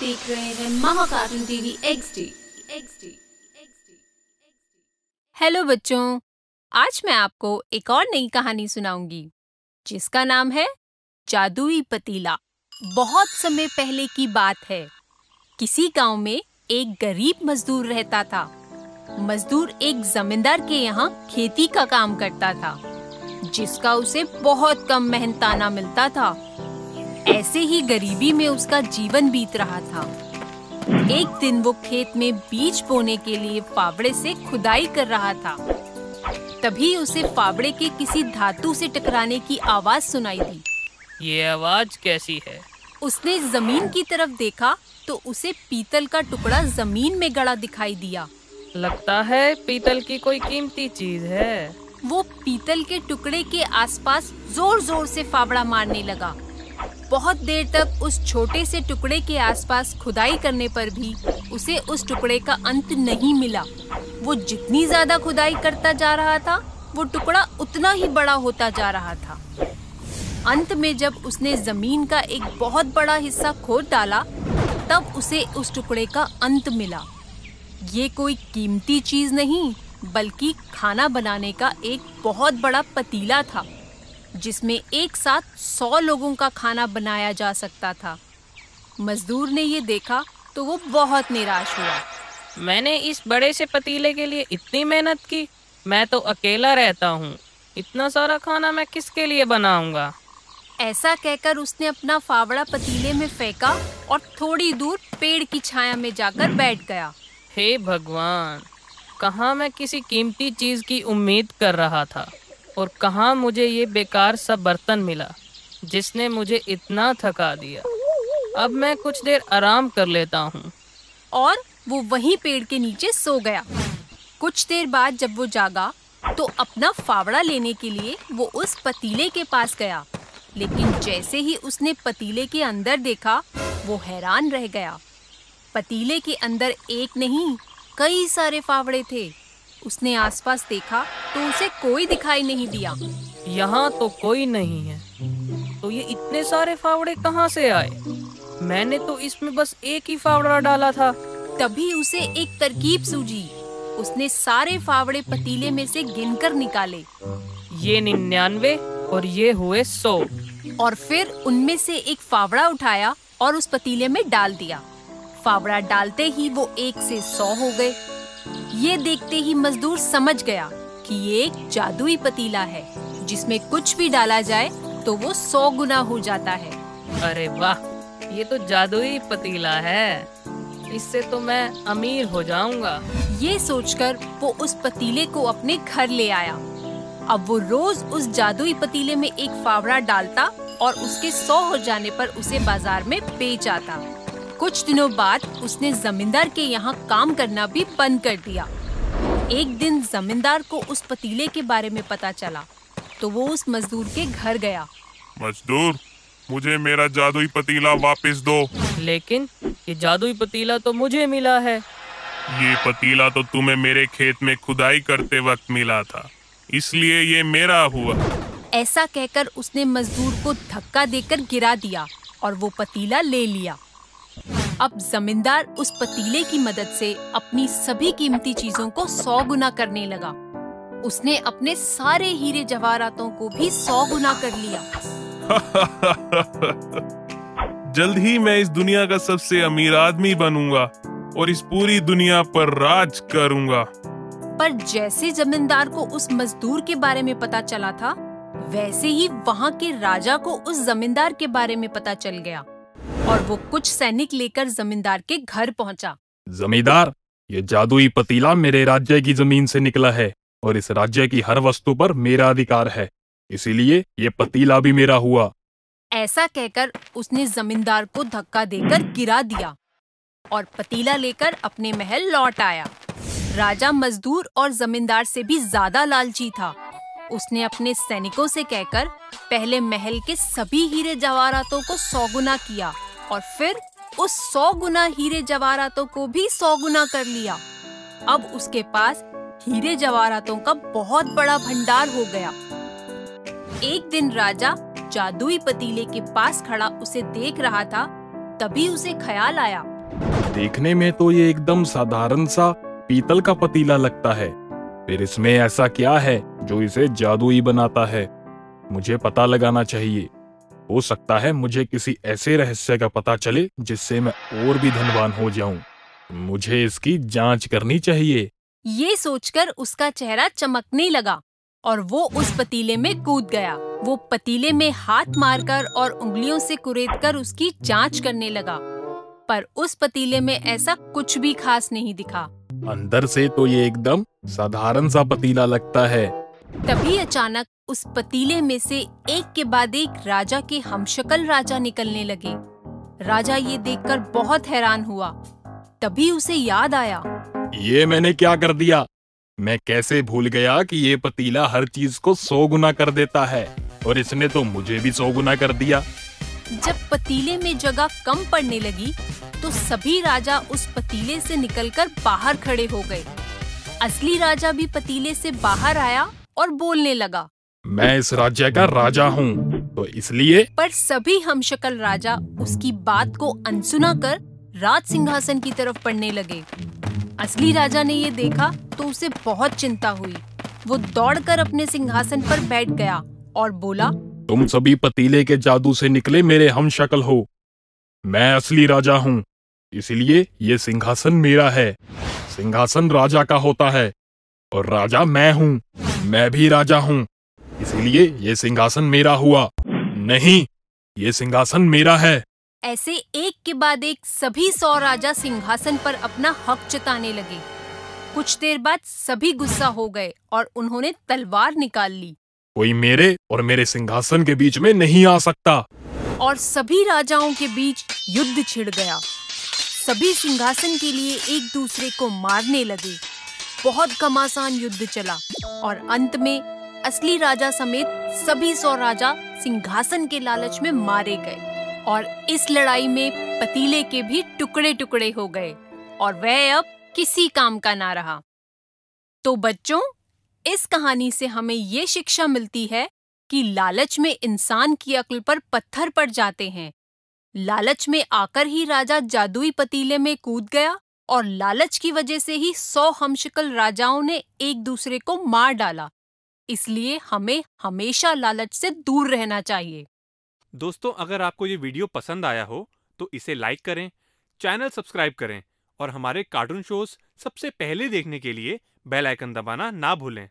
देख रहे हैं महाकार्टून TV X D X D hello बच्चों, आज मैं आपको एक और नई कहानी सुनाऊँगी, जिसका नाम है जादुई पतीला। बहुत समय पहले की बात है। किसी गाँव में एक गरीब मजदूर रहता था। मजदूर एक जमींदार के यहाँ खेती का काम करता था, जिसका उसे बहुत कम मेहनताना मिलता था। ऐसे ही गरीबी में उसका जीवन बीत रहा था। एक दिन वो खेत में बीज बोने के लिए फावड़े से खुदाई कर रहा था। तभी उसे फावड़े के किसी धातु से टकराने की आवाज़ सुनाई दी। ये आवाज़ कैसी है? उसने ज़मीन की तरफ़ देखा तो उसे पीतल का टुकड़ा ज़मीन में गड़ा दिखाई दिया। लगता है पीतल की कोई कीमती चीज़ है। वो पीतल के टुकड़े के आसपास ज़ोर ज़ोर से फावड़ा मारने लगा। बहुत देर तक उस छोटे से टुकड़े के आसपास खुदाई करने पर भी उसे उस टुकड़े का अंत नहीं मिला। वो जितनी ज़्यादा खुदाई करता जा रहा था, वो टुकड़ा उतना ही बड़ा होता जा रहा था। अंत में जब उसने ज़मीन का एक बहुत बड़ा हिस्सा खोद डाला, तब उसे उस टुकड़े का अंत मिला। ये कोई कीमती चीज़ नहीं, बल्कि खाना बनाने का एक बहुत बड़ा पतीला था। जिसमें एक साथ सौ लोगों का खाना बनाया जा सकता था। मजदूर ने ये देखा तो वो बहुत निराश हुआ। मैंने इस बड़े से पतीले के लिए इतनी मेहनत की मैं तो अकेला रहता हूँ। इतना सारा खाना मैं किसके लिए बनाऊँगा? ऐसा कहकर उसने अपना फावड़ा पतीले में फेंका और थोड़ी दूर पेड़ की छाया में जाकर बैठ गया। हे भगवान कहाँ मैं किसी कीमती चीज़ की उम्मीद कर रहा था? और कहाँ मुझे ये बेकार सा बर्तन मिला, जिसने मुझे इतना थका दिया। अब मैं कुछ देर आराम कर लेता हूँ। और वो वहीं पेड़ के नीचे सो गया। कुछ देर बाद जब वो जागा तो अपना फावड़ा लेने के लिए वो उस पतीले के पास गया। लेकिन जैसे ही उसने पतीले के अंदर देखा, वो हैरान रह गया। पतीले के अंदर एक नहीं, कई सारे फावड़े थे। उसने आसपास देखा तो उसे कोई दिखाई नहीं दिया। यहाँ तो कोई नहीं है। तो ये इतने सारे फावड़े कहाँ से आए? मैंने तो इसमें बस एक ही फावड़ा डाला था। तभी उसे एक तरकीब सूझी। उसने सारे फावड़े पतीले में से गिनकर निकाले। ये निन्यानवे और ये हुए सौ। और फिर उनमें से एक फावड़ा उठाया और उस पतीले में डाल दिया। फावड़ा डालते ही वो एक से सौ हो गए। ये देखते ही मजदूर समझ गया कि ये एक जादुई पतीला है। जिसमें कुछ भी डाला जाए तो वो सौ गुना हो जाता है। अरे वाह ये तो जादुई पतीला है। इससे तो मैं अमीर हो जाऊँगा। ये सोचकर वो उस पतीले को अपने घर ले आया। अब वो रोज उस जादुई पतीले में एक फावड़ा डालता और उसके सौ हो जाने पर उसे बाज़ार में बेच आता। कुछ दिनों बाद उसने जमींदार के यहाँ काम करना भी बंद कर दिया। एक दिन जमींदार को उस पतीले के बारे में पता चला तो वो उस मजदूर के घर गया। मजदूर मुझे मेरा जादुई पतीला वापस दो। लेकिन ये जादुई पतीला तो मुझे मिला है। ये पतीला तो तुम्हें मेरे खेत में खुदाई करते वक्त मिला था इसलिए ये मेरा हुआ। ऐसा कहकर उसने मजदूर को धक्का देकर गिरा दिया और वो पतीला ले लिया। अब जमींदार उस पतीले की मदद से अपनी सभी कीमती चीज़ों को सौ गुना करने लगा। उसने अपने सारे हीरे जवाहरातों को भी सौ गुना कर लिया। जल्द ही मैं इस दुनिया का सबसे अमीर आदमी बनूँगा और इस पूरी दुनिया पर राज करूँगा। पर जैसे जमींदार को उस मजदूर के बारे में पता चला था वैसे ही वहाँ के राजा को उस जमींदार के बारे में पता चल गया। और वो कुछ सैनिक लेकर जमींदार के घर पहुँचा। जमींदार ये जादुई पतीला मेरे राज्य की ज़मीन से निकला है और इस राज्य की हर वस्तु पर मेरा अधिकार है। इसीलिए ये पतीला भी मेरा हुआ। ऐसा कहकर उसने जमींदार को धक्का देकर गिरा दिया और पतीला लेकर अपने महल लौट आया। राजा मजदूर और जमींदार से भी ज़्यादा लालची था। उसने अपने सैनिकों से कहकर पहले महल के सभी हीरे जवाहरातों को सौगुना किया। और फिर उस सौ गुना हीरे जवाहरातों को भी सौ गुना कर लिया। अब उसके पास हीरे जवाहरातों का बहुत बड़ा भंडार हो गया। एक दिन राजा जादुई पतीले के पास खड़ा उसे देख रहा था, तभी उसे ख्याल आया। देखने में तो ये एकदम साधारण सा पीतल का पतीला लगता है। फिर इसमें ऐसा क्या है जो इसे जादुई बनाता है? मुझे पता लगाना चाहिए। हो सकता है मुझे किसी ऐसे रहस्य का पता चले जिससे मैं और भी धनवान हो जाऊँ। मुझे इसकी जाँच करनी चाहिए। ये सोचकर उसका चेहरा चमकने लगा और वो उस पतीले में कूद गया। वो पतीले में हाथ मारकर और उंगलियों से कुरेदकर उसकी जाँच करने लगा। पर उस पतीले में ऐसा कुछ भी खास नहीं दिखा। अंदर से तो ये एकदम साधारण सा पतीला लगता है। तभी अचानक उस पतीले में से एक के बाद एक राजा के हमशकल राजा निकलने लगे। राजा ये देखकर बहुत हैरान हुआ। तभी उसे याद आया। ये मैंने क्या कर दिया? मैं कैसे भूल गया कि ये पतीला हर चीज़ को सौ गुना कर देता है और इसने तो मुझे भी सौ गुना कर दिया। जब पतीले में जगह कम पड़ने लगी तो सभी राजा उस पतीले से निकलकर बाहर खड़े हो गए। असली राजा भी पतीले से बाहर आया और बोलने लगा। मैं इस राज्य का राजा हूँ तो इसलिए पर सभी हमशक्ल राजा उसकी बात को अनसुना कर राज सिंहासन की तरफ़ पढ़ने लगे। असली राजा ने ये देखा तो उसे बहुत चिंता हुई। वो दौड़कर अपने सिंहासन पर बैठ गया और बोला तुम सभी पतीले के जादू से निकले मेरे हम शक्ल हो। मैं असली राजा हूँ इसलिए ये सिंहासन मेरा है। सिंहासन राजा का होता है और राजा मैं हूँ मैं भी राजा हूँ। इसीलिए ये सिंहासन मेरा हुआ। नहीं ये सिंहासन मेरा है। ऐसे एक के बाद एक सभी सौ राजा सिंहासन पर अपना हक जताने लगे। कुछ देर बाद सभी गुस्सा हो गए और उन्होंने तलवार निकाल ली। कोई मेरे और मेरे सिंहासन के बीच में नहीं आ सकता। और सभी राजाओं के बीच युद्ध छिड़ गया। सभी सिंहासन के लिए एक दूसरे को मारने लगे। बहुत घमासान युद्ध चला और अंत में असली राजा समेत सभी सौ राजा सिंहासन के लालच में मारे गए और इस लड़ाई में पतीले के भी टुकड़े टुकड़े हो गए और वह अब किसी काम का ना रहा। तो बच्चों, इस कहानी से हमें ये शिक्षा मिलती है कि लालच में इंसान की अक्ल पर पत्थर पड़ जाते हैं। लालच में आकर ही राजा जादुई पतीले में कूद गया और लालच की वजह से ही सौ हमशकल राजाओं ने एक दूसरे को मार डाला। इसलिए हमें हमेशा लालच से दूर रहना चाहिए। दोस्तों, अगर आपको ये वीडियो पसंद आया हो तो इसे लाइक करें, चैनल सब्सक्राइब करें और हमारे कार्टून शोज़ सबसे पहले देखने के लिए बेल आइकन दबाना ना भूलें।